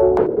Thank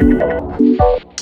you.